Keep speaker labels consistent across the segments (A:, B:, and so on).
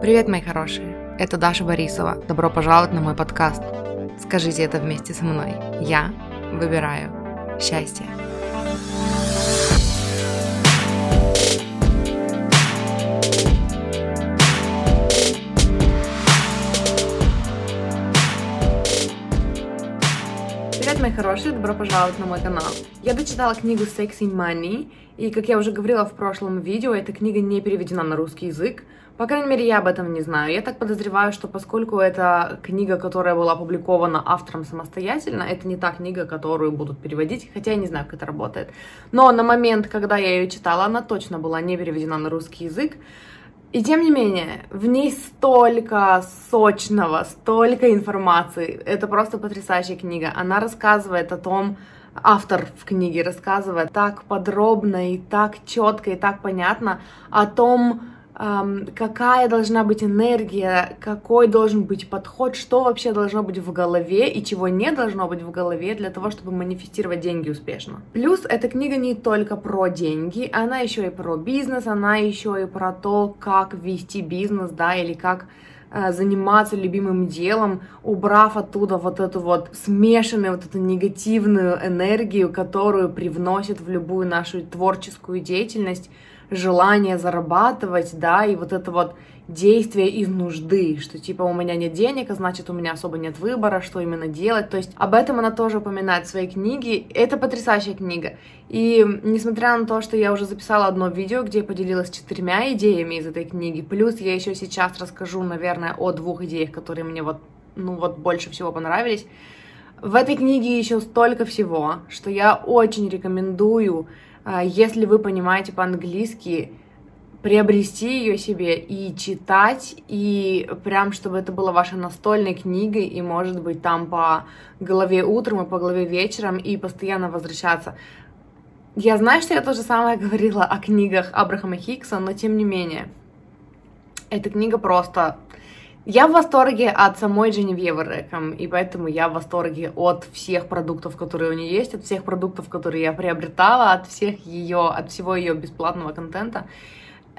A: Привет, мои хорошие! Это Даша Борисова. Добро пожаловать на мой подкаст. Скажите это вместе со мной. Я выбираю счастье. Привет, мои хорошие, добро пожаловать на мой канал. Я дочитала книгу Sexy Money, и, как я уже говорила в прошлом видео, эта книга не переведена на русский язык, по крайней мере, я об этом не знаю. Я так подозреваю, что поскольку это книга, которая была опубликована автором самостоятельно, это не та книга, которую будут переводить, хотя я не знаю, как это работает. Но на момент, когда я ее читала, она точно была не переведена на русский язык. И тем не менее, в ней столько сочного, столько информации. Это просто потрясающая книга. Она рассказывает о том, автор в книге рассказывает так подробно и так четко и так понятно о том, какая должна быть энергия, какой должен быть подход, что вообще должно быть в голове и чего не должно быть в голове для того, чтобы манифестировать деньги успешно. Плюс эта книга не только про деньги, она еще и про бизнес, она еще и про то, как вести бизнес, да, или как э, заниматься любимым делом, убрав оттуда вот эту вот смешанную, вот эту негативную энергию, которую привносит в любую нашу творческую деятельность, желание зарабатывать, да, и вот это вот действие из нужды, что типа у меня нет денег, а значит у меня особо нет выбора, что именно делать. То есть об этом она тоже упоминает в своей книге. Это потрясающая книга. И несмотря на то, что я уже записала одно видео, где я поделилась четырьмя идеями из этой книги, плюс я еще сейчас расскажу, наверное, о двух идеях, которые мне вот, ну вот больше всего понравились. В этой книге еще столько всего, что я очень рекомендую если вы понимаете по-английски, приобрести ее себе и читать, и прям, чтобы это было вашей настольной книгой, и, может быть, там по голове утром и по голове вечером, и постоянно возвращаться. Я знаю, что я то же самое говорила о книгах Абрахама Хиггса, но тем не менее, эта книга просто я в восторге от самой Дженевьевы Рэком, и поэтому я в восторге от всех продуктов, которые у нее есть, от всех продуктов, которые я приобретала, от всех ее, от всего ее бесплатного контента,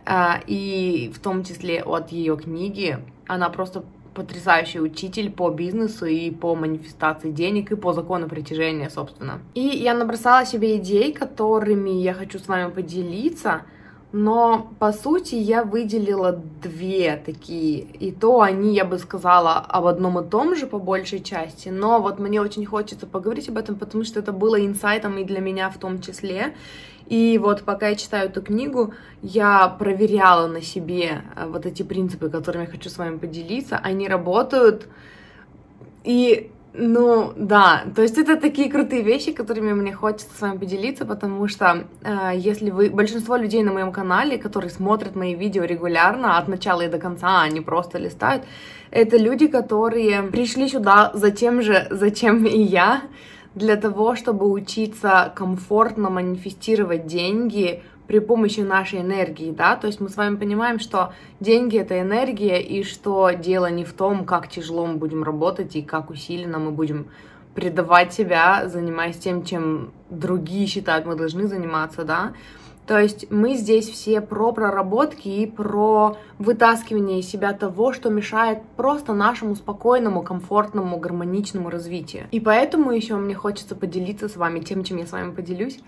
A: а, и в том числе от ее книги. Она просто потрясающий учитель по бизнесу и по манифестации денег и по закону притяжения, собственно. И я набросала себе идей, которыми я хочу с вами поделиться — но по сути я выделила две такие, и то они, я бы сказала, об одном и том же по большей части, но вот мне очень хочется поговорить об этом, потому что это было инсайтом и для меня в том числе, и вот пока я читаю эту книгу, я проверяла на себе э, вот эти принципы, которыми я хочу с вами поделиться, они работают, и ну, да, то есть это такие крутые вещи, которыми мне хочется с вами поделиться, потому что э, если вы, большинство людей на моем канале, которые смотрят мои видео регулярно, от начала и до конца, они просто листают, это люди, которые пришли сюда за тем же, зачем и я, для того, чтобы учиться комфортно манифестировать деньги, при помощи нашей энергии, да, то есть мы с вами понимаем, что деньги это энергия, и что дело не в том, как тяжело мы будем работать и как усиленно мы будем предавать себя, занимаясь тем, чем другие считают, мы должны заниматься, да. То есть мы здесь все про проработки и про вытаскивание из себя того, что мешает просто нашему спокойному, комфортному, гармоничному развитию. И поэтому еще мне хочется поделиться с вами тем, чем я с вами поделюсь,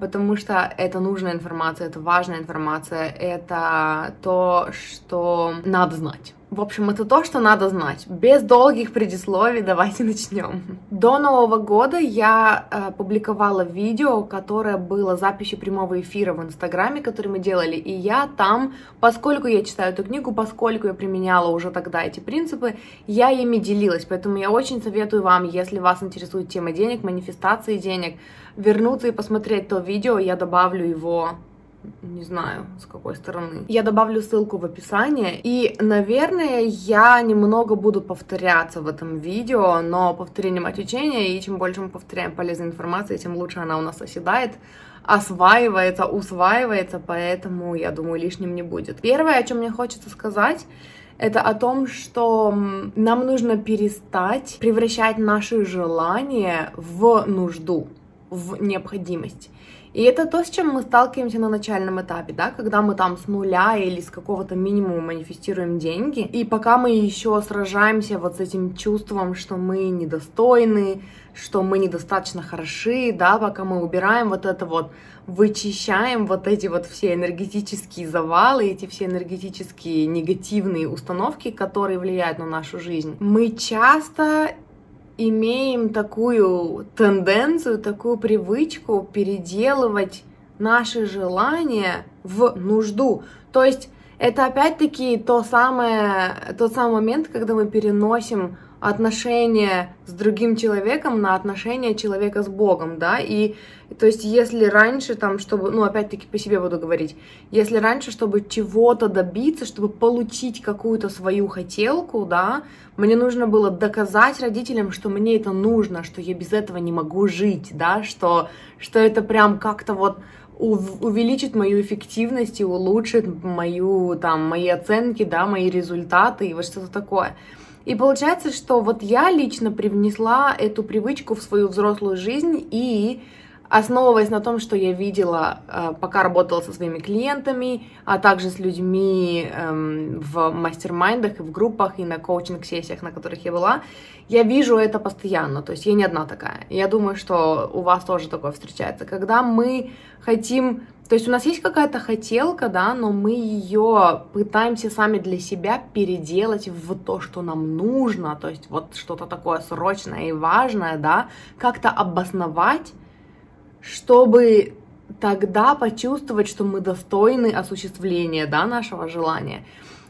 A: потому что это нужная информация, это важная информация, это то, что надо знать. В общем, это то, что надо знать. Без долгих предисловий давайте начнем. До Нового года я э, публиковала видео, которое было записью прямого эфира в Инстаграме, который мы делали, и я там, поскольку я читаю эту книгу, поскольку я применяла уже тогда эти принципы, я ими делилась, поэтому я очень советую вам, если вас интересует тема денег, манифестации денег, вернуться и посмотреть то видео, я добавлю его не знаю, с какой стороны. Я добавлю ссылку в описании. И, наверное, я немного буду повторяться в этом видео, но повторение мать учения, и чем больше мы повторяем полезной информации, тем лучше она у нас оседает, осваивается, усваивается, поэтому, я думаю, лишним не будет. Первое, о чем мне хочется сказать, это о том, что нам нужно перестать превращать наши желания в нужду, в необходимость. И это то, с чем мы сталкиваемся на начальном этапе, да, когда мы там с нуля или с какого-то минимума манифестируем деньги, и пока мы еще сражаемся вот с этим чувством, что мы недостойны, что мы недостаточно хороши, да, пока мы убираем вот это вот, вычищаем вот эти вот все энергетические завалы, эти все энергетические негативные установки, которые влияют на нашу жизнь, мы часто имеем такую тенденцию, такую привычку переделывать наши желания в нужду. То есть это опять-таки то самое, тот самый момент, когда мы переносим отношения с другим человеком на отношения человека с Богом, да, и то есть если раньше там, чтобы, ну опять-таки по себе буду говорить, если раньше, чтобы чего-то добиться, чтобы получить какую-то свою хотелку, да, мне нужно было доказать родителям, что мне это нужно, что я без этого не могу жить, да, что, что это прям как-то вот увеличит мою эффективность и улучшит мою, там, мои оценки, да, мои результаты и вот что-то такое. И получается, что вот я лично привнесла эту привычку в свою взрослую жизнь и основываясь на том, что я видела, э, пока работала со своими клиентами, а также с людьми эм, в мастер-майндах и в группах и на коучинг-сессиях, на которых я была, я вижу это постоянно, то есть я не одна такая. Я думаю, что у вас тоже такое встречается. Когда мы хотим то есть у нас есть какая-то хотелка, да, но мы ее пытаемся сами для себя переделать в то, что нам нужно, то есть вот что-то такое срочное и важное, да, как-то обосновать, чтобы тогда почувствовать, что мы достойны осуществления, да, нашего желания.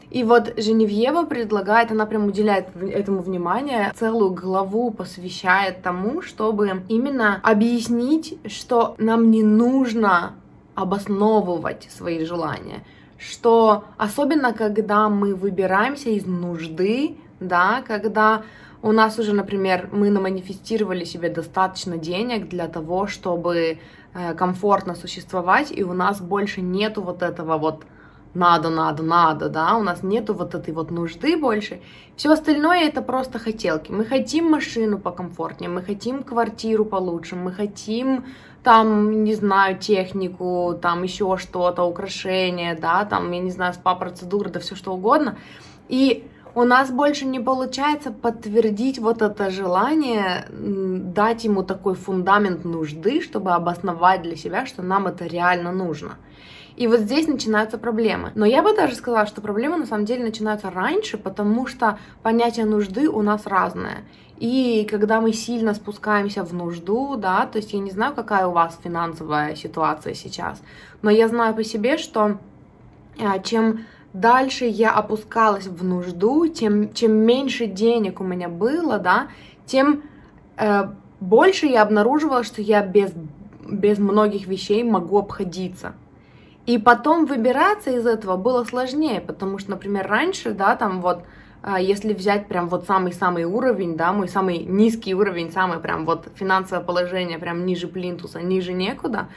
A: И вот Женевьева предлагает, она прям уделяет этому внимание, целую главу посвящает тому, чтобы именно объяснить, что нам не нужно обосновывать свои желания, что особенно когда мы выбираемся из нужды, да, когда у нас уже, например, мы наманифестировали себе достаточно денег для того, чтобы э, комфортно существовать, и у нас больше нету вот этого вот надо, надо, надо, да, у нас нету вот этой вот нужды больше. Все остальное это просто хотелки. Мы хотим машину покомфортнее, мы хотим квартиру получше, мы хотим там, не знаю, технику, там еще что-то, украшения, да, там, я не знаю, спа-процедуры, да все что угодно. И у нас больше не получается подтвердить вот это желание, дать ему такой фундамент нужды, чтобы обосновать для себя, что нам это реально нужно. И вот здесь начинаются проблемы. Но я бы даже сказала, что проблемы на самом деле начинаются раньше, потому что понятие нужды у нас разное. И когда мы сильно спускаемся в нужду, да, то есть я не знаю, какая у вас финансовая ситуация сейчас, но я знаю по себе, что а, чем дальше я опускалась в нужду, тем чем меньше денег у меня было, да, тем э, больше я обнаруживала, что я без без многих вещей могу обходиться. И потом выбираться из этого было сложнее, потому что, например, раньше, да, там вот, если взять прям вот самый-самый уровень, да, мой самый низкий уровень, самое прям вот финансовое положение, прям ниже плинтуса, ниже некуда,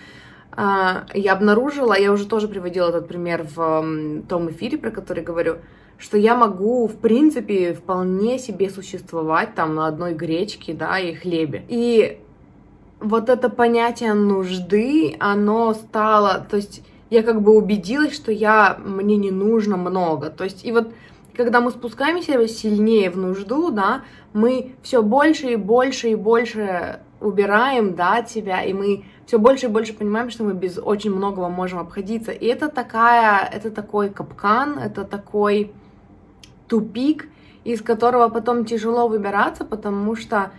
A: а, я обнаружила, я уже тоже приводила этот пример в том эфире, про который говорю, что я могу, в принципе, вполне себе существовать там на одной гречке, да, и хлебе. И вот это понятие нужды, оно стало, то есть я как бы убедилась, что я, мне не нужно много. То есть, и вот когда мы спускаемся сильнее в нужду, да, мы все больше и больше и больше убираем, да, от себя, и мы все больше и больше понимаем, что мы без очень многого можем обходиться. И это такая, это такой капкан, это такой тупик, из которого потом тяжело выбираться, потому что,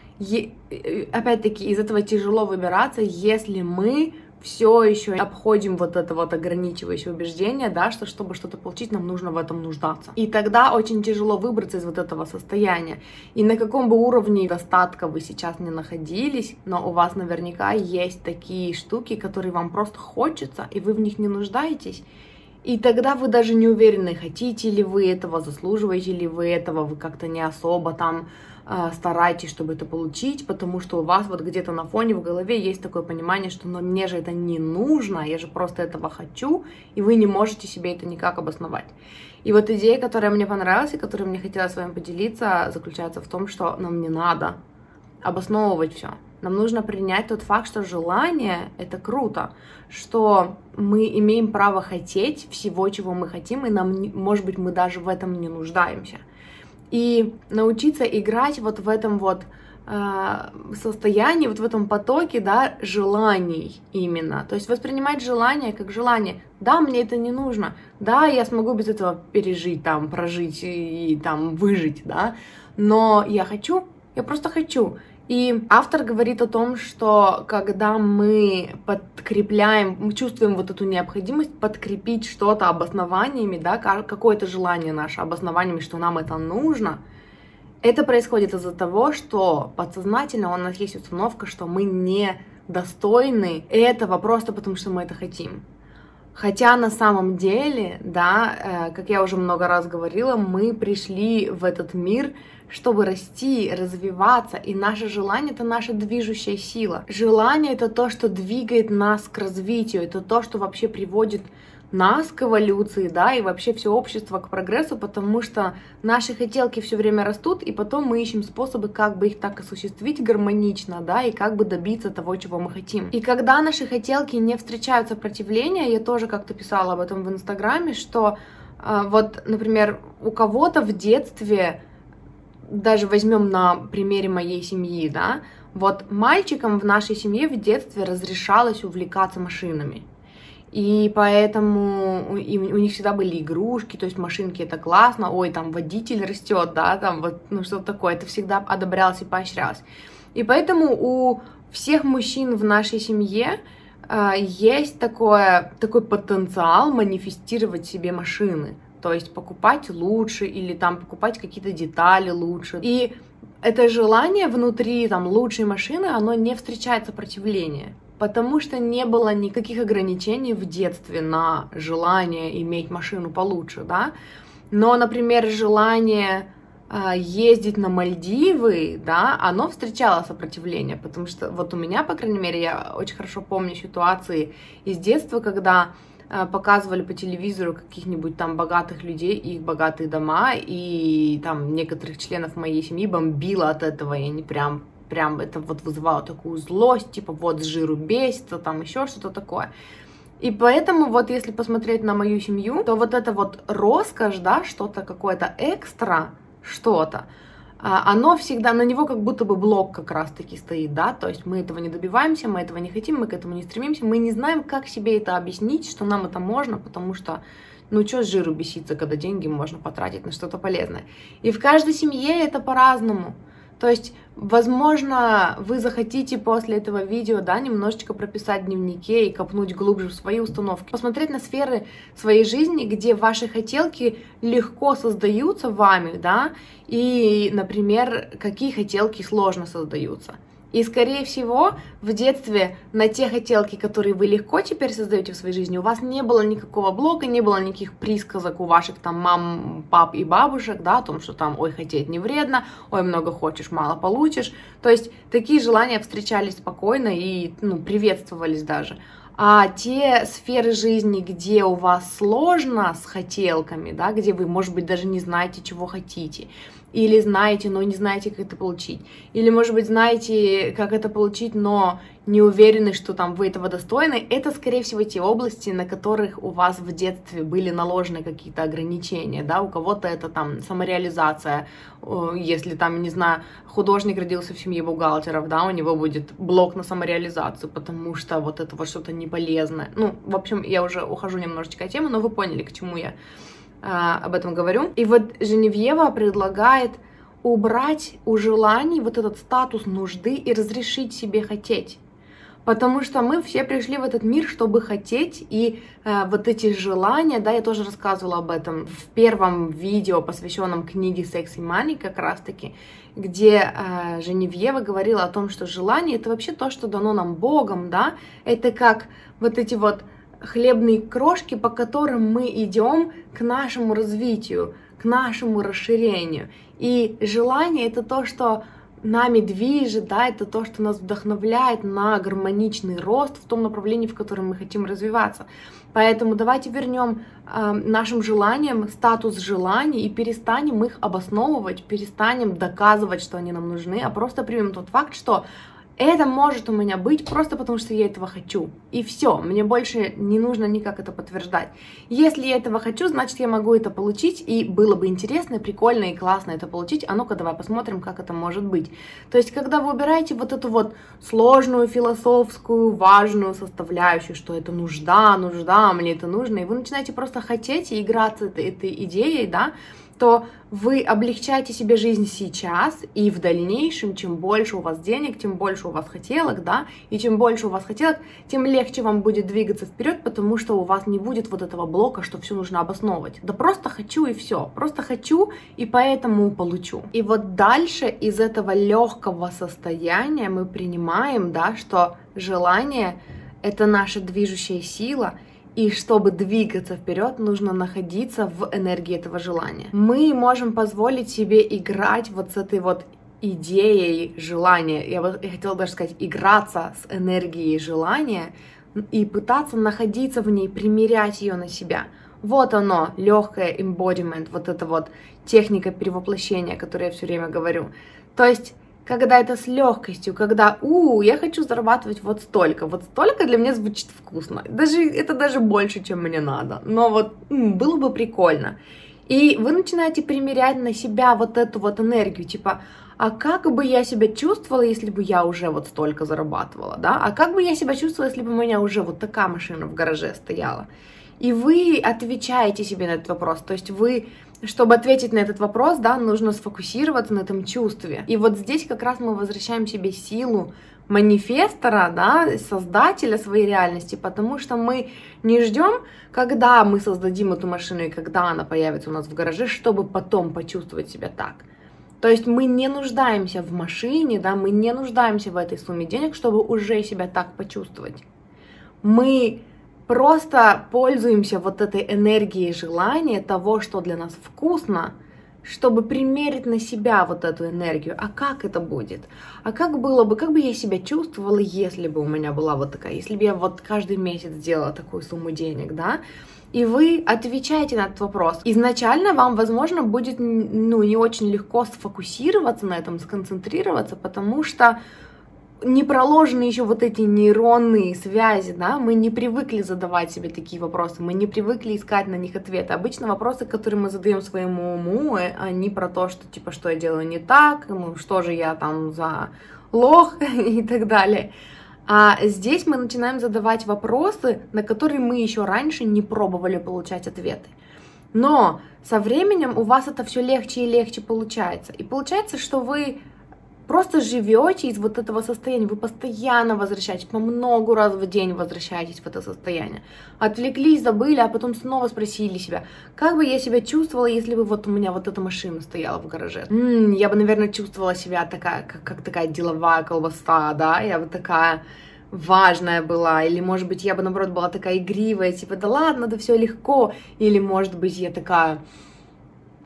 A: опять-таки, из этого тяжело выбираться, если мы все еще обходим вот это вот ограничивающее убеждение, да, что чтобы что-то получить, нам нужно в этом нуждаться. И тогда очень тяжело выбраться из вот этого состояния. И на каком бы уровне достатка вы сейчас не находились, но у вас наверняка есть такие штуки, которые вам просто хочется, и вы в них не нуждаетесь. И тогда вы даже не уверены, хотите ли вы этого, заслуживаете ли вы этого, вы как-то не особо там старайтесь, чтобы это получить, потому что у вас вот где-то на фоне в голове есть такое понимание, что «Ну, мне же это не нужно, я же просто этого хочу, и вы не можете себе это никак обосновать. И вот идея, которая мне понравилась и которую мне хотелось с вами поделиться, заключается в том, что нам не надо обосновывать все. Нам нужно принять тот факт, что желание — это круто, что мы имеем право хотеть всего, чего мы хотим, и нам, может быть, мы даже в этом не нуждаемся. И научиться играть вот в этом вот э, состоянии, вот в этом потоке, да, желаний именно. То есть воспринимать желание как желание. Да, мне это не нужно. Да, я смогу без этого пережить, там, прожить и, и там выжить, да. Но я хочу, я просто хочу. И автор говорит о том, что когда мы подкрепляем, мы чувствуем вот эту необходимость подкрепить что-то обоснованиями, да, какое-то желание наше обоснованиями, что нам это нужно, это происходит из-за того, что подсознательно у нас есть установка, что мы не достойны этого просто потому, что мы это хотим. Хотя на самом деле, да, э, как я уже много раз говорила, мы пришли в этот мир чтобы расти, развиваться, и наше желание — это наша движущая сила. Желание — это то, что двигает нас к развитию, это то, что вообще приводит нас к эволюции, да, и вообще все общество к прогрессу, потому что наши хотелки все время растут, и потом мы ищем способы, как бы их так осуществить гармонично, да, и как бы добиться того, чего мы хотим. И когда наши хотелки не встречают сопротивления, я тоже как-то писала об этом в Инстаграме, что э, вот, например, у кого-то в детстве даже возьмем на примере моей семьи, да, вот мальчикам в нашей семье в детстве разрешалось увлекаться машинами. И поэтому у, у них всегда были игрушки, то есть машинки это классно, ой, там водитель растет, да, там вот, ну что-то такое, это всегда одобрялось и поощрялось. И поэтому у всех мужчин в нашей семье э, есть такое, такой потенциал манифестировать себе машины то есть покупать лучше или там покупать какие-то детали лучше. И это желание внутри там лучшей машины, оно не встречает сопротивления, потому что не было никаких ограничений в детстве на желание иметь машину получше, да. Но, например, желание э, ездить на Мальдивы, да, оно встречало сопротивление, потому что вот у меня, по крайней мере, я очень хорошо помню ситуации из детства, когда показывали по телевизору каких-нибудь там богатых людей, их богатые дома, и там некоторых членов моей семьи бомбило от этого, и они прям прям это вот вызывало такую злость, типа вот жиру бесится, там еще что-то такое. И поэтому вот если посмотреть на мою семью, то вот это вот роскошь, да, что-то какое-то экстра, что-то, оно всегда, на него как будто бы блок как раз-таки стоит, да, то есть мы этого не добиваемся, мы этого не хотим, мы к этому не стремимся, мы не знаем, как себе это объяснить, что нам это можно, потому что ну что с жиру беситься, когда деньги можно потратить на что-то полезное. И в каждой семье это по-разному. То есть, возможно, вы захотите после этого видео, да, немножечко прописать в дневнике и копнуть глубже в свои установки, посмотреть на сферы своей жизни, где ваши хотелки легко создаются вами, да, и, например, какие хотелки сложно создаются. И, скорее всего, в детстве на те хотелки, которые вы легко теперь создаете в своей жизни, у вас не было никакого блока, не было никаких присказок у ваших там мам, пап и бабушек, да, о том, что там, ой, хотеть не вредно, ой, много хочешь, мало получишь. То есть такие желания встречались спокойно и, ну, приветствовались даже. А те сферы жизни, где у вас сложно с хотелками, да, где вы, может быть, даже не знаете, чего хотите, или знаете, но не знаете, как это получить. Или, может быть, знаете, как это получить, но не уверены, что там вы этого достойны. Это, скорее всего, те области, на которых у вас в детстве были наложены какие-то ограничения, да, у кого-то это там самореализация, если там, не знаю, художник родился в семье бухгалтеров, да, у него будет блок на самореализацию, потому что вот это вот что-то не полезное. Ну, в общем, я уже ухожу немножечко от темы, но вы поняли, к чему я а, об этом говорю. И вот Женевьева предлагает убрать у желаний вот этот статус нужды и разрешить себе хотеть. Потому что мы все пришли в этот мир, чтобы хотеть, и э, вот эти желания, да, я тоже рассказывала об этом в первом видео, посвященном книге «Секс и Money», как раз-таки, где э, Женевьева говорила о том, что желание — это вообще то, что дано нам Богом, да, это как вот эти вот хлебные крошки, по которым мы идем к нашему развитию, к нашему расширению. И желание это то, что нами движет, да, это то, что нас вдохновляет на гармоничный рост в том направлении, в котором мы хотим развиваться. Поэтому давайте вернем э, нашим желаниям статус желаний и перестанем их обосновывать, перестанем доказывать, что они нам нужны, а просто примем тот факт, что это может у меня быть просто потому, что я этого хочу. И все, мне больше не нужно никак это подтверждать. Если я этого хочу, значит, я могу это получить, и было бы интересно, прикольно и классно это получить. А ну-ка, давай посмотрим, как это может быть. То есть, когда вы убираете вот эту вот сложную, философскую, важную составляющую, что это нужда, нужда, мне это нужно, и вы начинаете просто хотеть и играться этой, этой идеей, да, то вы облегчаете себе жизнь сейчас, и в дальнейшем, чем больше у вас денег, тем больше у вас хотелок, да, и чем больше у вас хотелок, тем легче вам будет двигаться вперед, потому что у вас не будет вот этого блока, что все нужно обосновывать. Да просто хочу и все, просто хочу и поэтому получу. И вот дальше из этого легкого состояния мы принимаем, да, что желание это наша движущая сила, и чтобы двигаться вперед, нужно находиться в энергии этого желания. Мы можем позволить себе играть вот с этой вот идеей желания. Я, бы, хотела даже сказать, играться с энергией желания и пытаться находиться в ней, примерять ее на себя. Вот оно, легкое embodiment, вот эта вот техника перевоплощения, о которой я все время говорю. То есть когда это с легкостью, когда, у, я хочу зарабатывать вот столько, вот столько для меня звучит вкусно, даже это даже больше, чем мне надо, но вот м, было бы прикольно. И вы начинаете примерять на себя вот эту вот энергию, типа, а как бы я себя чувствовала, если бы я уже вот столько зарабатывала, да? А как бы я себя чувствовала, если бы у меня уже вот такая машина в гараже стояла? И вы отвечаете себе на этот вопрос, то есть вы чтобы ответить на этот вопрос, да, нужно сфокусироваться на этом чувстве. И вот здесь как раз мы возвращаем себе силу манифестора, да, создателя своей реальности, потому что мы не ждем, когда мы создадим эту машину и когда она появится у нас в гараже, чтобы потом почувствовать себя так. То есть мы не нуждаемся в машине, да, мы не нуждаемся в этой сумме денег, чтобы уже себя так почувствовать. Мы просто пользуемся вот этой энергией желания того, что для нас вкусно, чтобы примерить на себя вот эту энергию. А как это будет? А как было бы, как бы я себя чувствовала, если бы у меня была вот такая, если бы я вот каждый месяц делала такую сумму денег, да? И вы отвечаете на этот вопрос. Изначально вам, возможно, будет ну, не очень легко сфокусироваться на этом, сконцентрироваться, потому что не проложены еще вот эти нейронные связи, да, мы не привыкли задавать себе такие вопросы, мы не привыкли искать на них ответы. Обычно вопросы, которые мы задаем своему уму, э, они про то, что типа, что я делаю не так, ну, что же я там за лох и так далее. А здесь мы начинаем задавать вопросы, на которые мы еще раньше не пробовали получать ответы. Но со временем у вас это все легче и легче получается. И получается, что вы просто живете из вот этого состояния, вы постоянно возвращаетесь, по много раз в день возвращаетесь в это состояние. Отвлеклись, забыли, а потом снова спросили себя, как бы я себя чувствовала, если бы вот у меня вот эта машина стояла в гараже. М-м, я бы, наверное, чувствовала себя такая, как, как такая деловая колбаса, да, я бы такая важная была, или, может быть, я бы, наоборот, была такая игривая, типа, да ладно, да все легко, или, может быть, я такая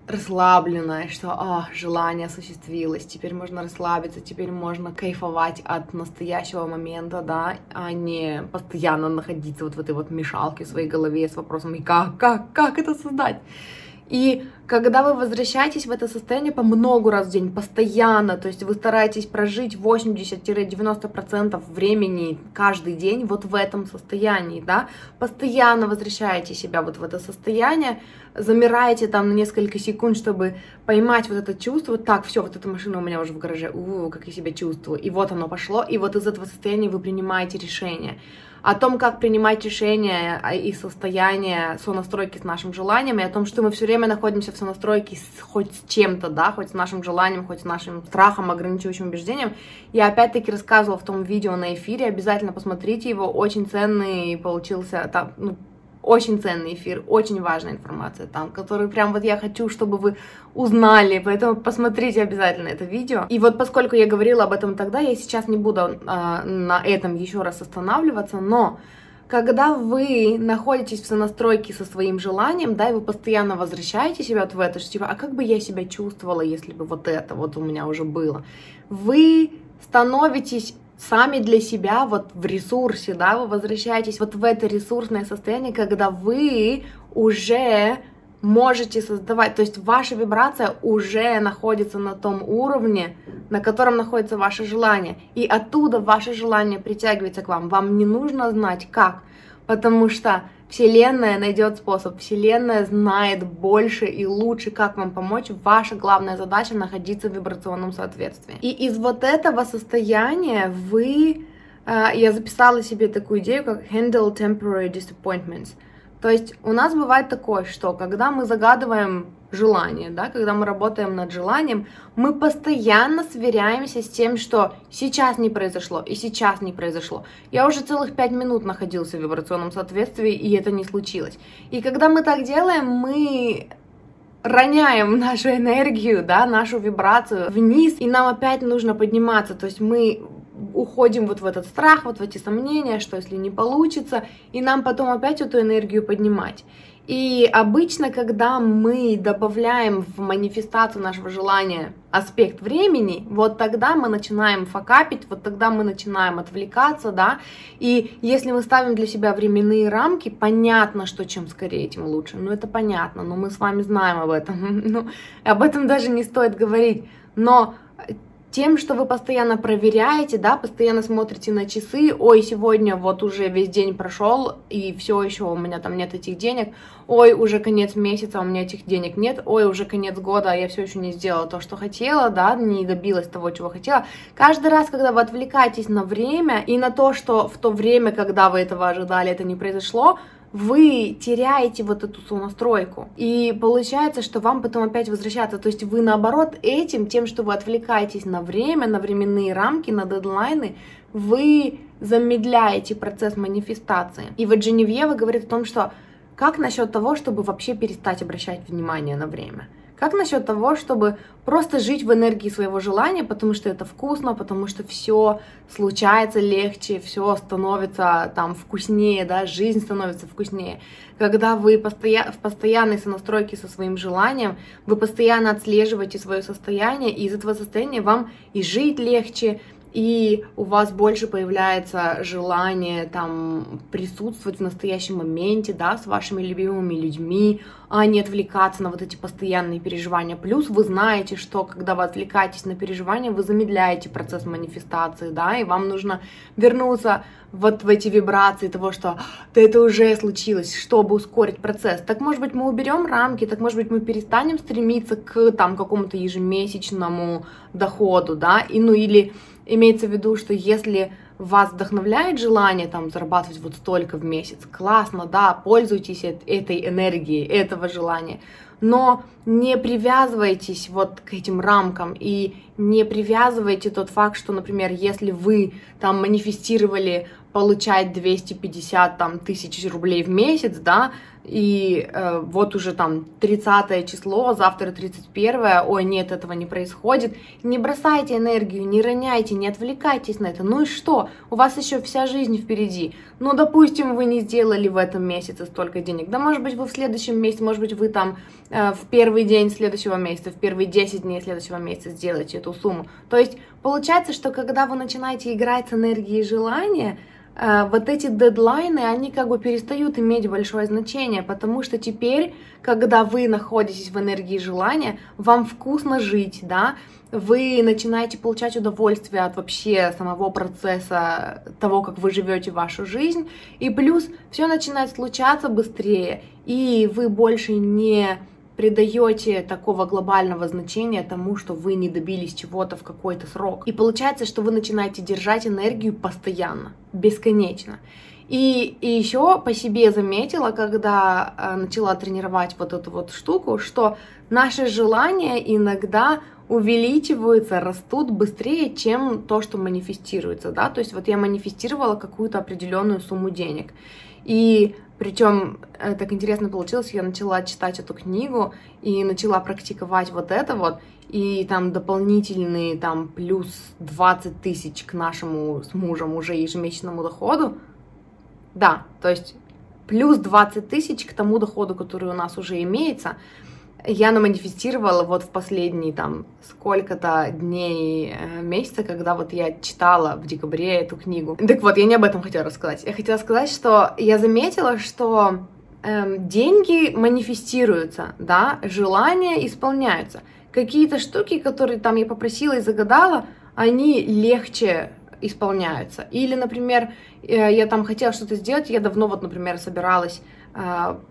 A: расслабленная, что а, желание осуществилось, теперь можно расслабиться, теперь можно кайфовать от настоящего момента, да, а не постоянно находиться вот в этой вот мешалке в своей голове с вопросом, и как, как, как это создать? И когда вы возвращаетесь в это состояние по много раз в день, постоянно, то есть вы стараетесь прожить 80-90% времени каждый день вот в этом состоянии, да, постоянно возвращаете себя вот в это состояние, замираете там на несколько секунд, чтобы поймать вот это чувство, так, все, вот эта машина у меня уже в гараже, у, как я себя чувствую, и вот оно пошло, и вот из этого состояния вы принимаете решение о том, как принимать решения а, и состояние сонастройки с нашим желанием, и о том, что мы все время находимся в сонастройке с, хоть с чем-то, да, хоть с нашим желанием, хоть с нашим страхом, ограничивающим убеждением. Я опять-таки рассказывала в том видео на эфире, обязательно посмотрите его, очень ценный получился, там, ну, очень ценный эфир, очень важная информация там, которую прям вот я хочу, чтобы вы узнали, поэтому посмотрите обязательно это видео. И вот поскольку я говорила об этом тогда, я сейчас не буду а, на этом еще раз останавливаться, но когда вы находитесь в сонастройке со своим желанием, да, и вы постоянно возвращаете себя вот в это, что типа, а как бы я себя чувствовала, если бы вот это вот у меня уже было, вы становитесь сами для себя вот в ресурсе, да, вы возвращаетесь вот в это ресурсное состояние, когда вы уже можете создавать, то есть ваша вибрация уже находится на том уровне, на котором находится ваше желание, и оттуда ваше желание притягивается к вам. Вам не нужно знать как, потому что Вселенная найдет способ, Вселенная знает больше и лучше, как вам помочь. Ваша главная задача находиться в вибрационном соответствии. И из вот этого состояния вы, э, я записала себе такую идею, как handle temporary disappointments. То есть у нас бывает такое, что когда мы загадываем желание, да, когда мы работаем над желанием, мы постоянно сверяемся с тем, что сейчас не произошло и сейчас не произошло. Я уже целых пять минут находился в вибрационном соответствии, и это не случилось. И когда мы так делаем, мы роняем нашу энергию, да, нашу вибрацию вниз, и нам опять нужно подниматься, то есть мы уходим вот в этот страх, вот в эти сомнения, что если не получится, и нам потом опять эту энергию поднимать. И обычно, когда мы добавляем в манифестацию нашего желания аспект времени, вот тогда мы начинаем факапить, вот тогда мы начинаем отвлекаться, да, и если мы ставим для себя временные рамки, понятно, что чем скорее, тем лучше, ну это понятно, но мы с вами знаем об этом, ну, об этом даже не стоит говорить, но тем, что вы постоянно проверяете, да, постоянно смотрите на часы, ой, сегодня вот уже весь день прошел, и все еще у меня там нет этих денег, ой, уже конец месяца, у меня этих денег нет, ой, уже конец года, а я все еще не сделала то, что хотела, да, не добилась того, чего хотела. Каждый раз, когда вы отвлекаетесь на время и на то, что в то время, когда вы этого ожидали, это не произошло, вы теряете вот эту сонастройку. И получается, что вам потом опять возвращаться. То есть вы наоборот этим, тем, что вы отвлекаетесь на время, на временные рамки, на дедлайны, вы замедляете процесс манифестации. И вот Женевьева говорит о том, что как насчет того, чтобы вообще перестать обращать внимание на время? Как насчет того, чтобы просто жить в энергии своего желания, потому что это вкусно, потому что все случается легче, все становится там вкуснее, да, жизнь становится вкуснее. Когда вы постоя... в постоянной сонастройке со своим желанием, вы постоянно отслеживаете свое состояние, и из этого состояния вам и жить легче, и у вас больше появляется желание там присутствовать в настоящем моменте, да, с вашими любимыми людьми, а не отвлекаться на вот эти постоянные переживания. Плюс вы знаете, что когда вы отвлекаетесь на переживания, вы замедляете процесс манифестации, да, и вам нужно вернуться вот в эти вибрации того, что да это уже случилось, чтобы ускорить процесс. Так может быть мы уберем рамки, так может быть мы перестанем стремиться к там какому-то ежемесячному доходу, да, и ну или имеется в виду, что если вас вдохновляет желание там зарабатывать вот столько в месяц, классно, да, пользуйтесь этой энергией, этого желания, но не привязывайтесь вот к этим рамкам и не привязывайте тот факт, что, например, если вы там манифестировали получать 250 там, тысяч рублей в месяц, да, и э, вот уже там 30 число, завтра 31, ой, нет, этого не происходит. Не бросайте энергию, не роняйте, не отвлекайтесь на это. Ну и что? У вас еще вся жизнь впереди. Ну, допустим, вы не сделали в этом месяце столько денег. Да, может быть, вы в следующем месяце, может быть, вы там э, в первый день следующего месяца, в первые 10 дней следующего месяца сделаете эту сумму. То есть, получается, что когда вы начинаете играть с энергией желания, вот эти дедлайны, они как бы перестают иметь большое значение, потому что теперь, когда вы находитесь в энергии желания, вам вкусно жить, да, вы начинаете получать удовольствие от вообще самого процесса того, как вы живете вашу жизнь, и плюс все начинает случаться быстрее, и вы больше не придаете такого глобального значения тому, что вы не добились чего-то в какой-то срок. И получается, что вы начинаете держать энергию постоянно, бесконечно. И, и еще по себе заметила, когда э, начала тренировать вот эту вот штуку, что наши желания иногда увеличиваются, растут быстрее, чем то, что манифестируется, да, то есть вот я манифестировала какую-то определенную сумму денег, и причем э, так интересно получилось, я начала читать эту книгу и начала практиковать вот это вот, и там дополнительные там плюс 20 тысяч к нашему с мужем уже ежемесячному доходу. Да, то есть плюс 20 тысяч к тому доходу, который у нас уже имеется я наманифестировала вот в последние там сколько-то дней, э, месяца, когда вот я читала в декабре эту книгу. Так вот, я не об этом хотела рассказать. Я хотела сказать, что я заметила, что эм, деньги манифестируются, да, желания исполняются. Какие-то штуки, которые там я попросила и загадала, они легче исполняются. Или, например, э, я там хотела что-то сделать, я давно вот, например, собиралась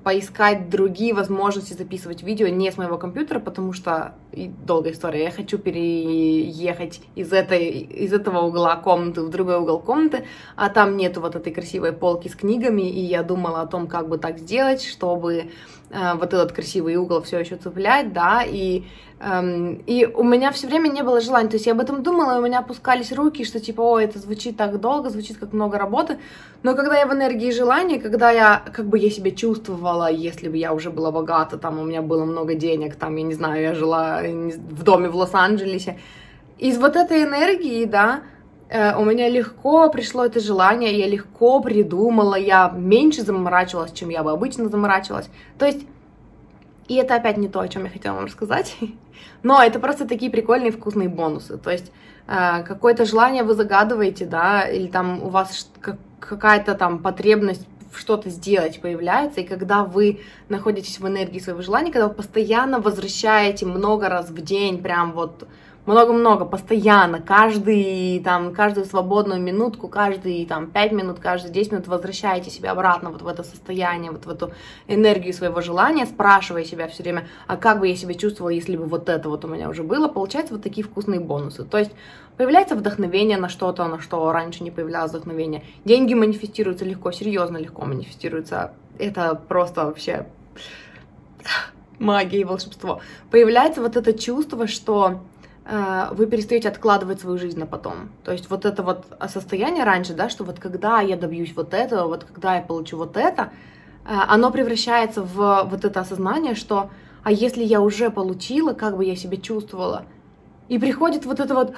A: поискать другие возможности записывать видео не с моего компьютера, потому что и долгая история. Я хочу переехать из этой из этого угла комнаты в другой угол комнаты, а там нету вот этой красивой полки с книгами, и я думала о том, как бы так сделать, чтобы вот этот красивый угол все еще цеплять, да, и Um, и у меня все время не было желания, то есть я об этом думала, и у меня опускались руки, что типа, о, это звучит так долго, звучит как много работы, но когда я в энергии желания, когда я, как бы я себя чувствовала, если бы я уже была богата, там у меня было много денег, там, я не знаю, я жила в доме в Лос-Анджелесе, из вот этой энергии, да, э, у меня легко пришло это желание, я легко придумала, я меньше заморачивалась, чем я бы обычно заморачивалась, то есть и это опять не то, о чем я хотела вам рассказать. Но это просто такие прикольные вкусные бонусы. То есть э, какое-то желание вы загадываете, да, или там у вас какая-то там потребность что-то сделать появляется, и когда вы находитесь в энергии своего желания, когда вы постоянно возвращаете много раз в день, прям вот много-много, постоянно, каждый, там, каждую свободную минутку, каждый, там, 5 минут, каждые 10 минут возвращаете себя обратно вот в это состояние, вот в эту энергию своего желания, спрашивая себя все время, а как бы я себя чувствовала, если бы вот это вот у меня уже было, получается вот такие вкусные бонусы. То есть появляется вдохновение на что-то, на что раньше не появлялось вдохновение. Деньги манифестируются легко, серьезно легко манифестируются. Это просто вообще магия и волшебство. Появляется вот это чувство, что вы перестаете откладывать свою жизнь на потом. То есть вот это вот состояние раньше, да, что вот когда я добьюсь вот этого, вот когда я получу вот это, э, оно превращается в вот это осознание, что а если я уже получила, как бы я себя чувствовала? И приходит вот это вот,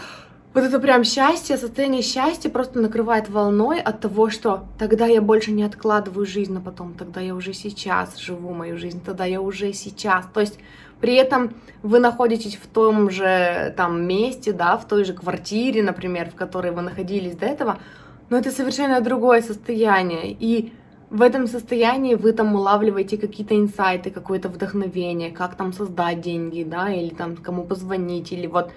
A: вот это прям счастье, состояние счастья просто накрывает волной от того, что тогда я больше не откладываю жизнь на потом, тогда я уже сейчас живу мою жизнь, тогда я уже сейчас. То есть при этом вы находитесь в том же там месте, да, в той же квартире, например, в которой вы находились до этого, но это совершенно другое состояние. И в этом состоянии вы там улавливаете какие-то инсайты, какое-то вдохновение, как там создать деньги, да, или там кому позвонить, или вот,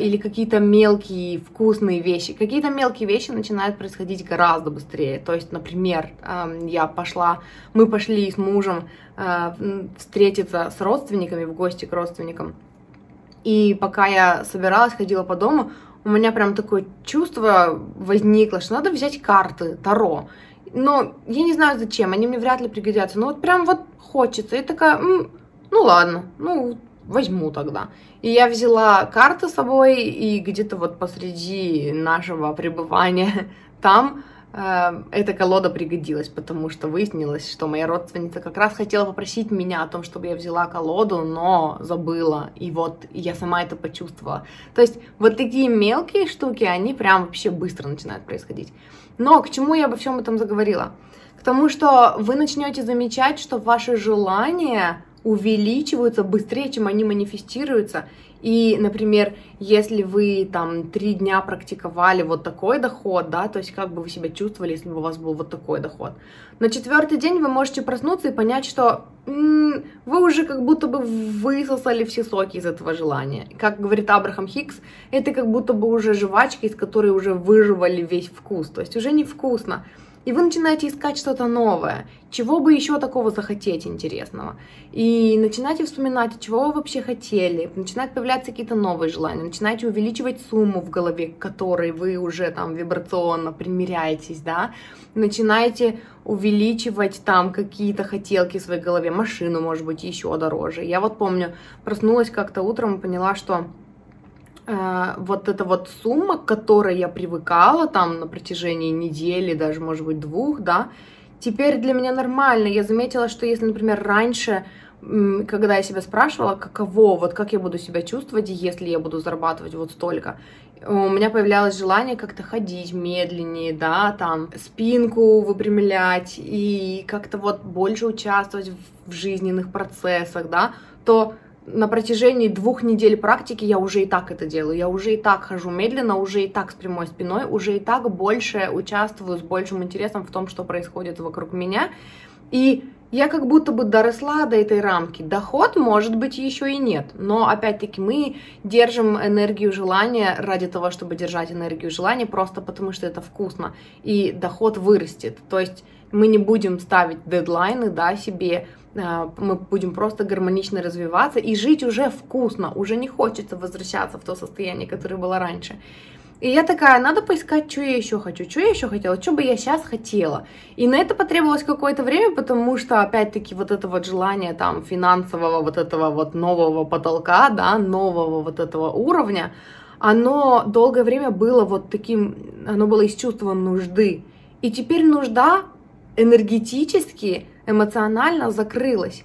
A: или какие-то мелкие вкусные вещи. Какие-то мелкие вещи начинают происходить гораздо быстрее. То есть, например, э, я пошла, мы пошли с мужем э, встретиться с родственниками, в гости к родственникам. И пока я собиралась, ходила по дому, у меня прям такое чувство возникло, что надо взять карты Таро но я не знаю зачем, они мне вряд ли пригодятся. Но вот прям вот хочется. И такая, ну ладно, ну возьму тогда. И я взяла карты с собой, и где-то вот посреди нашего пребывания там э, эта колода пригодилась, потому что выяснилось, что моя родственница как раз хотела попросить меня о том, чтобы я взяла колоду, но забыла, и вот я сама это почувствовала. То есть вот такие мелкие штуки, они прям вообще быстро начинают происходить. Но к чему я обо всем этом заговорила? К тому, что вы начнете замечать, что ваши желания увеличиваются быстрее, чем они манифестируются. И, например, если вы там три дня практиковали вот такой доход, да, то есть как бы вы себя чувствовали, если бы у вас был вот такой доход. На четвертый день вы можете проснуться и понять, что м-м, вы уже как будто бы высосали все соки из этого желания. Как говорит Абрахам Хикс, это как будто бы уже жвачка, из которой уже выживали весь вкус. То есть уже невкусно. И вы начинаете искать что-то новое, чего бы еще такого захотеть интересного. И начинаете вспоминать, чего вы вообще хотели, начинают появляться какие-то новые желания, начинаете увеличивать сумму в голове, к которой вы уже там вибрационно примиряетесь, да, начинаете увеличивать там какие-то хотелки в своей голове, машину, может быть, еще дороже. Я вот помню, проснулась как-то утром и поняла, что вот эта вот сумма, к которой я привыкала там на протяжении недели, даже, может быть, двух, да, теперь для меня нормально. Я заметила, что если, например, раньше, когда я себя спрашивала, каково, вот как я буду себя чувствовать, если я буду зарабатывать вот столько, у меня появлялось желание как-то ходить медленнее, да, там, спинку выпрямлять и как-то вот больше участвовать в жизненных процессах, да, то на протяжении двух недель практики я уже и так это делаю. Я уже и так хожу медленно, уже и так с прямой спиной, уже и так больше участвую с большим интересом в том, что происходит вокруг меня. И я как будто бы доросла до этой рамки. Доход, может быть, еще и нет. Но, опять-таки, мы держим энергию желания ради того, чтобы держать энергию желания, просто потому что это вкусно. И доход вырастет. То есть мы не будем ставить дедлайны, да, себе, мы будем просто гармонично развиваться и жить уже вкусно, уже не хочется возвращаться в то состояние, которое было раньше. И я такая, надо поискать, что я еще хочу, что я еще хотела, что бы я сейчас хотела. И на это потребовалось какое-то время, потому что, опять-таки, вот это вот желание там финансового вот этого вот нового потолка, да, нового вот этого уровня, оно долгое время было вот таким, оно было из чувства нужды. И теперь нужда энергетически, эмоционально закрылась.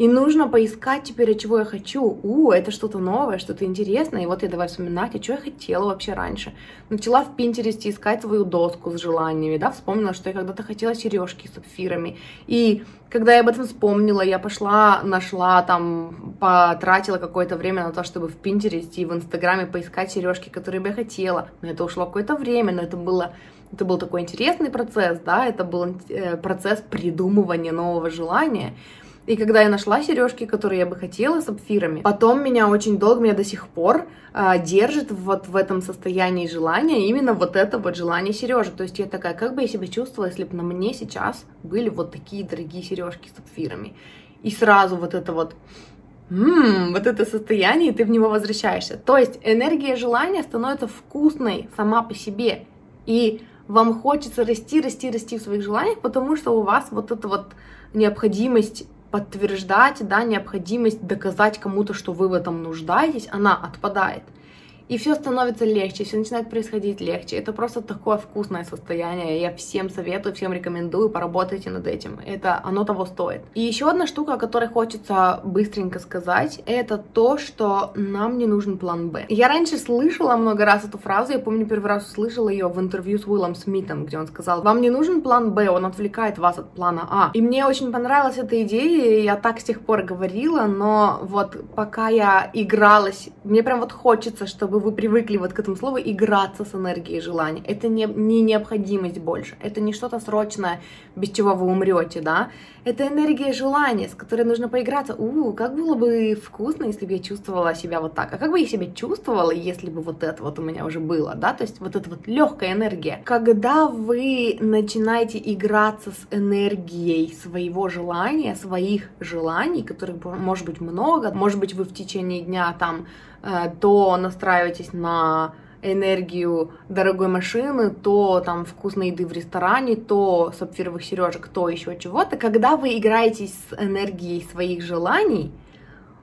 A: И нужно поискать теперь, а чего я хочу. У, это что-то новое, что-то интересное. И вот я давай вспоминать, а что я хотела вообще раньше. Начала в Пинтересте искать свою доску с желаниями, да, вспомнила, что я когда-то хотела сережки с сапфирами. И когда я об этом вспомнила, я пошла, нашла там, потратила какое-то время на то, чтобы в Пинтересте и в Инстаграме поискать сережки, которые бы я хотела. Но это ушло какое-то время, но это было это был такой интересный процесс, да, это был э, процесс придумывания нового желания. И когда я нашла сережки, которые я бы хотела, с сапфирами, потом меня очень долго, меня до сих пор а, держит вот в этом состоянии желания, именно вот это вот желание сережек. То есть я такая, как бы я себя чувствовала, если бы на мне сейчас были вот такие дорогие сережки с сапфирами. И сразу вот это вот Ммм, вот это состояние, и ты в него возвращаешься. То есть энергия желания становится вкусной сама по себе. И вам хочется расти, расти, расти в своих желаниях, потому что у вас вот эта вот необходимость подтверждать, да, необходимость доказать кому-то, что вы в этом нуждаетесь, она отпадает и все становится легче, все начинает происходить легче. Это просто такое вкусное состояние. Я всем советую, всем рекомендую, поработайте над этим. Это оно того стоит. И еще одна штука, о которой хочется быстренько сказать, это то, что нам не нужен план Б. Я раньше слышала много раз эту фразу, я помню, первый раз услышала ее в интервью с Уиллом Смитом, где он сказал, вам не нужен план Б, он отвлекает вас от плана А. И мне очень понравилась эта идея, я так с тех пор говорила, но вот пока я игралась, мне прям вот хочется, чтобы вы привыкли вот к этому слову, играться с энергией желания. Это не, не необходимость больше, это не что-то срочное, без чего вы умрете, да. Это энергия желания, с которой нужно поиграться. У, как было бы вкусно, если бы я чувствовала себя вот так. А как бы я себя чувствовала, если бы вот это вот у меня уже было, да, то есть вот эта вот легкая энергия. Когда вы начинаете играться с энергией своего желания, своих желаний, которых может быть много, может быть вы в течение дня там то настраивайтесь на энергию дорогой машины, то там вкусной еды в ресторане, то сапфировых сережек, то еще чего-то. Когда вы играете с энергией своих желаний,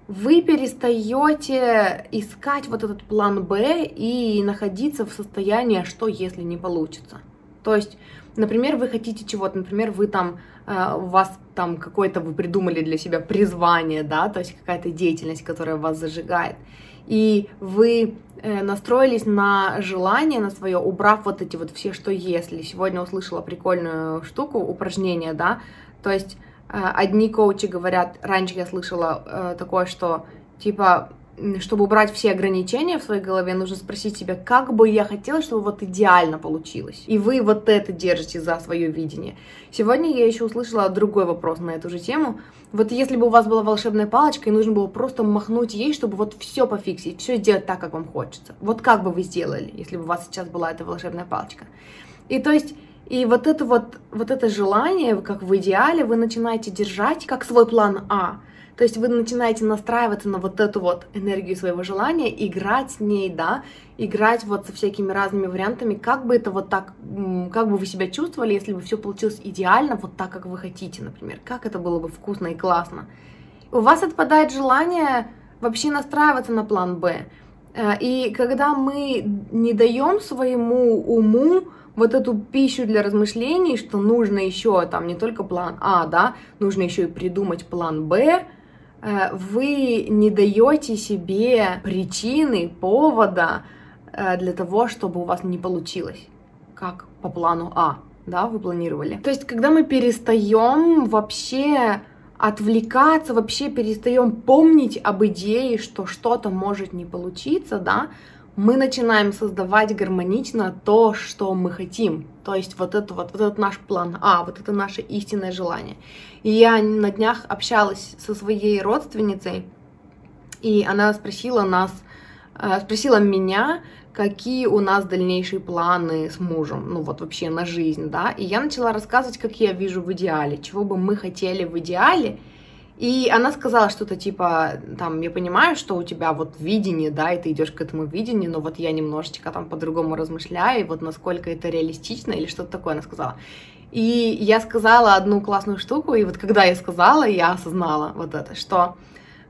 A: вы перестаете искать вот этот план Б и находиться в состоянии, «А что если не получится. То есть, например, вы хотите чего-то, например, вы там, э, у вас там какое-то, вы придумали для себя призвание, да, то есть какая-то деятельность, которая вас зажигает и вы э, настроились на желание, на свое, убрав вот эти вот все что если. Сегодня услышала прикольную штуку, упражнение, да, то есть э, одни коучи говорят, раньше я слышала э, такое, что типа чтобы убрать все ограничения в своей голове, нужно спросить себя, как бы я хотела, чтобы вот идеально получилось. И вы вот это держите за свое видение. Сегодня я еще услышала другой вопрос на эту же тему. Вот если бы у вас была волшебная палочка, и нужно было просто махнуть ей, чтобы вот все пофиксить, все сделать так, как вам хочется. Вот как бы вы сделали, если бы у вас сейчас была эта волшебная палочка. И то есть и вот это вот, вот это желание, как в идеале, вы начинаете держать как свой план А. То есть вы начинаете настраиваться на вот эту вот энергию своего желания, играть с ней, да, играть вот со всякими разными вариантами, как бы это вот так, как бы вы себя чувствовали, если бы все получилось идеально, вот так, как вы хотите, например, как это было бы вкусно и классно. У вас отпадает желание вообще настраиваться на план Б. Э, и когда мы не даем своему уму вот эту пищу для размышлений, что нужно еще там не только план А, да, нужно еще и придумать план Б, вы не даете себе причины, повода э, для того, чтобы у вас не получилось, как по плану А, да, вы планировали. То есть, когда мы перестаем вообще отвлекаться, вообще перестаем помнить об идее, что что-то может не получиться, да, мы начинаем создавать гармонично то, что мы хотим. То есть вот это вот, вот этот наш план А, вот это наше истинное желание. И я на днях общалась со своей родственницей, и она спросила нас, э, спросила меня, какие у нас дальнейшие планы с мужем, ну вот вообще на жизнь, да, и я начала рассказывать, как я вижу в идеале, чего бы мы хотели в идеале, и она сказала что-то типа, там, я понимаю, что у тебя вот видение, да, и ты идешь к этому видению, но вот я немножечко там по-другому размышляю, и вот насколько это реалистично, или что-то такое она сказала. И я сказала одну классную штуку, и вот когда я сказала, я осознала вот это, что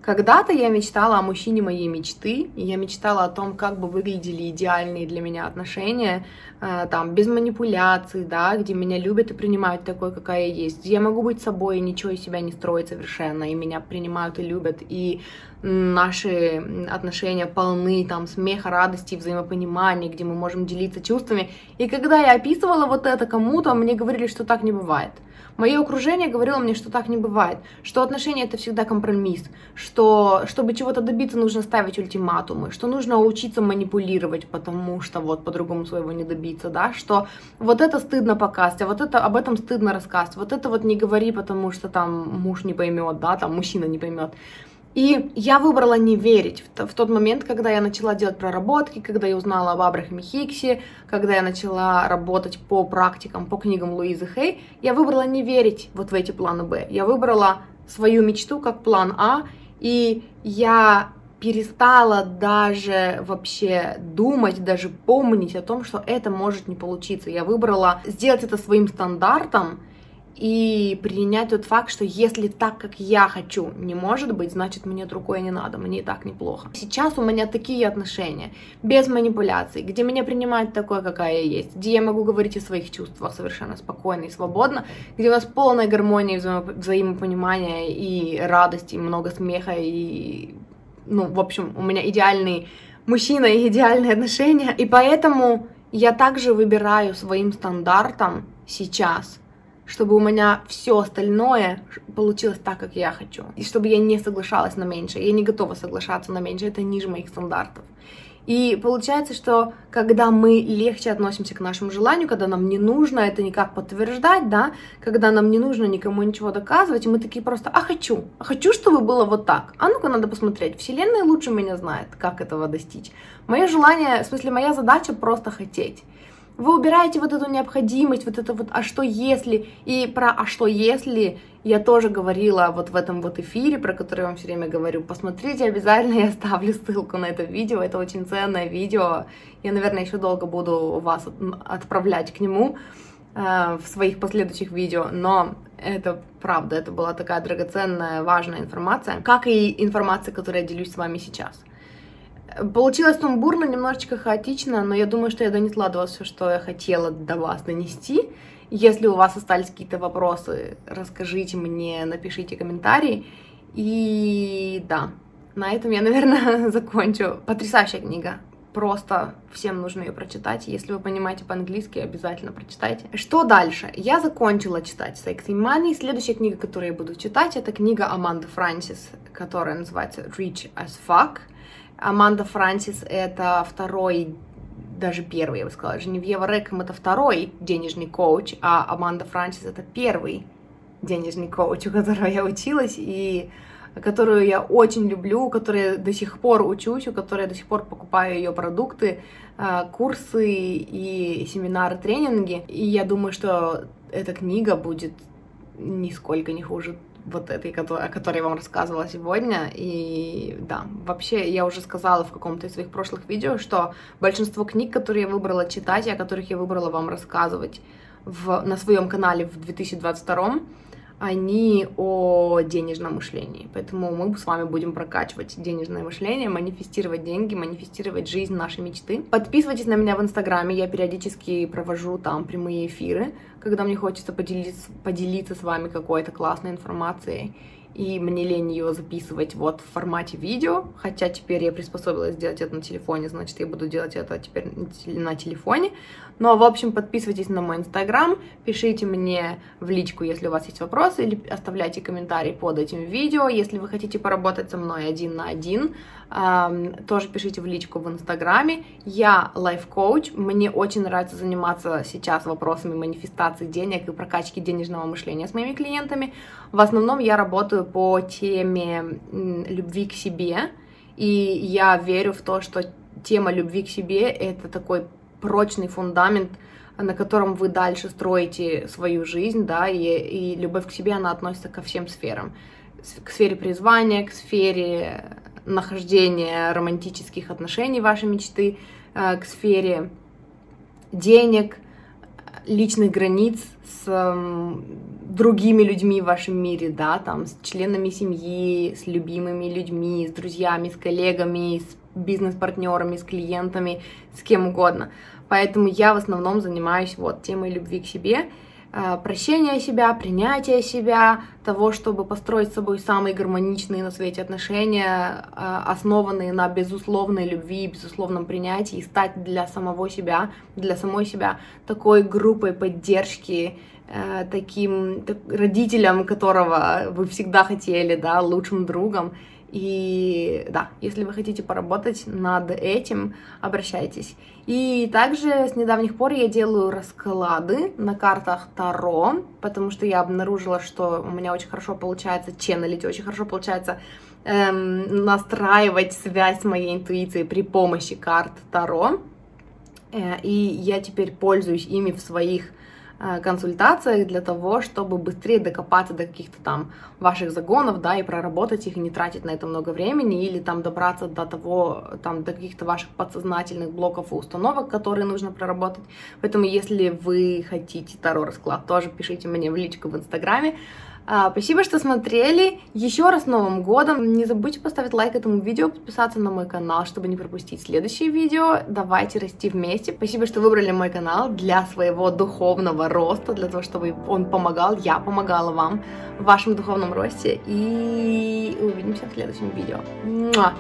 A: когда-то я мечтала о мужчине моей мечты, и я мечтала о том, как бы выглядели идеальные для меня отношения, э, там, без манипуляций, да, где меня любят и принимают такой, какая я есть, я могу быть собой и ничего из себя не строить совершенно, и меня принимают и любят, и наши отношения полны там смеха, радости, взаимопонимания, где мы можем делиться чувствами. И когда я описывала вот это кому-то, мне говорили, что так не бывает. Мое окружение говорило мне, что так не бывает, что отношения это всегда компромисс, что чтобы чего-то добиться, нужно ставить ультиматумы, что нужно учиться манипулировать, потому что вот по-другому своего не добиться, да, что вот это стыдно показать, а вот это об этом стыдно рассказывать, вот это вот не говори, потому что там муж не поймет, да, там мужчина не поймет. И я выбрала не верить в, в тот момент, когда я начала делать проработки, когда я узнала об Абрахаме Хиксе, когда я начала работать по практикам, по книгам Луизы Хей, я выбрала не верить вот в эти планы Б. Я выбрала свою мечту как план А, и я перестала даже вообще думать, даже помнить о том, что это может не получиться. Я выбрала сделать это своим стандартом, и принять тот факт, что если так, как я хочу, не может быть, значит мне другое не надо, мне и так неплохо. Сейчас у меня такие отношения, без манипуляций, где меня принимают такой, какая я есть, где я могу говорить о своих чувствах совершенно спокойно и свободно, где у нас полная гармония, вза взаимопонимания и радости, и много смеха, и, ну, в общем, у меня идеальный мужчина и идеальные отношения, и поэтому я также выбираю своим стандартом сейчас чтобы у меня все остальное получилось так, как я хочу. И чтобы я не соглашалась на меньше. Я не готова соглашаться на меньше, это ниже моих стандартов. И получается, что когда мы легче относимся к нашему желанию, когда нам не нужно это никак подтверждать, да, когда нам не нужно никому ничего доказывать, мы такие просто, а хочу, а хочу, чтобы было вот так. А ну-ка надо посмотреть, Вселенная лучше меня знает, как этого достичь. Мое желание, в смысле, моя задача просто хотеть вы убираете вот эту необходимость, вот это вот «а что если?» И про «а что если?» я тоже говорила вот в этом вот эфире, про который я вам все время говорю. Посмотрите обязательно, я оставлю ссылку на это видео, это очень ценное видео. Я, наверное, еще долго буду вас отправлять к нему э, в своих последующих видео, но это правда, это была такая драгоценная, важная информация, как и информация, которой я делюсь с вами сейчас. Получилось сумбурно, немножечко хаотично, но я думаю, что я донесла до вас все, что я хотела до вас донести. Если у вас остались какие-то вопросы, расскажите мне, напишите комментарии. И да, на этом я, наверное, закончу. Потрясающая книга. Просто всем нужно ее прочитать. Если вы понимаете по-английски, обязательно прочитайте. Что дальше? Я закончила читать Sex and Money. Следующая книга, которую я буду читать, это книга Аманды Франсис, которая называется Rich as Fuck. Аманда Франсис это второй, даже первый, я бы сказала. Женевьева Рэком это второй денежный коуч, а Аманда Франсис это первый денежный коуч, у которого я училась, и которую я очень люблю, у которой до сих пор учусь, у которой я до сих пор покупаю ее продукты, э, курсы и семинары, тренинги. И я думаю, что эта книга будет нисколько не хуже вот этой, о которой я вам рассказывала сегодня. И да, вообще я уже сказала в каком-то из своих прошлых видео, что большинство книг, которые я выбрала читать и о которых я выбрала вам рассказывать в, на своем канале в 2022 они о денежном мышлении. Поэтому мы с вами будем прокачивать денежное мышление, манифестировать деньги, манифестировать жизнь нашей мечты. Подписывайтесь на меня в Инстаграме, я периодически провожу там прямые эфиры, когда мне хочется поделиться, поделиться с вами какой-то классной информацией и мне лень ее записывать вот в формате видео, хотя теперь я приспособилась сделать это на телефоне, значит, я буду делать это теперь на телефоне. Но, в общем, подписывайтесь на мой инстаграм, пишите мне в личку, если у вас есть вопросы, или оставляйте комментарии под этим видео. Если вы хотите поработать со мной один на один, тоже пишите в личку в инстаграме. Я лайф-коуч, мне очень нравится заниматься сейчас вопросами манифестации денег и прокачки денежного мышления с моими клиентами. В основном я работаю по теме любви к себе, и я верю в то, что тема любви к себе — это такой прочный фундамент, на котором вы дальше строите свою жизнь, да, и, и любовь к себе, она относится ко всем сферам. К сфере призвания, к сфере нахождения романтических отношений вашей мечты, э, к сфере денег, личных границ с другими людьми в вашем мире, да, там, с членами семьи, с любимыми людьми, с друзьями, с коллегами, с бизнес-партнерами, с клиентами, с кем угодно. Поэтому я в основном занимаюсь вот темой любви к себе, прощения себя, принятия себя, того, чтобы построить с собой самые гармоничные на свете отношения, э, основанные на безусловной любви, безусловном принятии, и стать для самого себя, для самой себя такой группой поддержки, э, таким так, родителем, которого вы всегда хотели, да, лучшим другом. И да, если вы хотите поработать над этим, обращайтесь. И также с недавних пор я делаю расклады на картах Таро, потому что я обнаружила, что у меня очень хорошо получается ченнелить, очень хорошо получается эм, настраивать связь моей интуицией при помощи карт Таро. Э, и я теперь пользуюсь ими в своих консультациях для того, чтобы быстрее докопаться до каких-то там ваших загонов, да, и проработать их, и не тратить на это много времени, или там добраться до того, там, до каких-то ваших подсознательных блоков и установок, которые нужно проработать. Поэтому, если вы хотите Таро расклад, тоже пишите мне в личку в Инстаграме, а, спасибо, что смотрели. Еще раз Новым годом. Не забудьте поставить лайк этому видео, подписаться на мой канал, чтобы не пропустить следующие видео. Давайте расти вместе. Спасибо, что выбрали мой канал для своего духовного роста, для того, чтобы он помогал, я помогала вам в вашем духовном росте. И увидимся в следующем видео. Муа!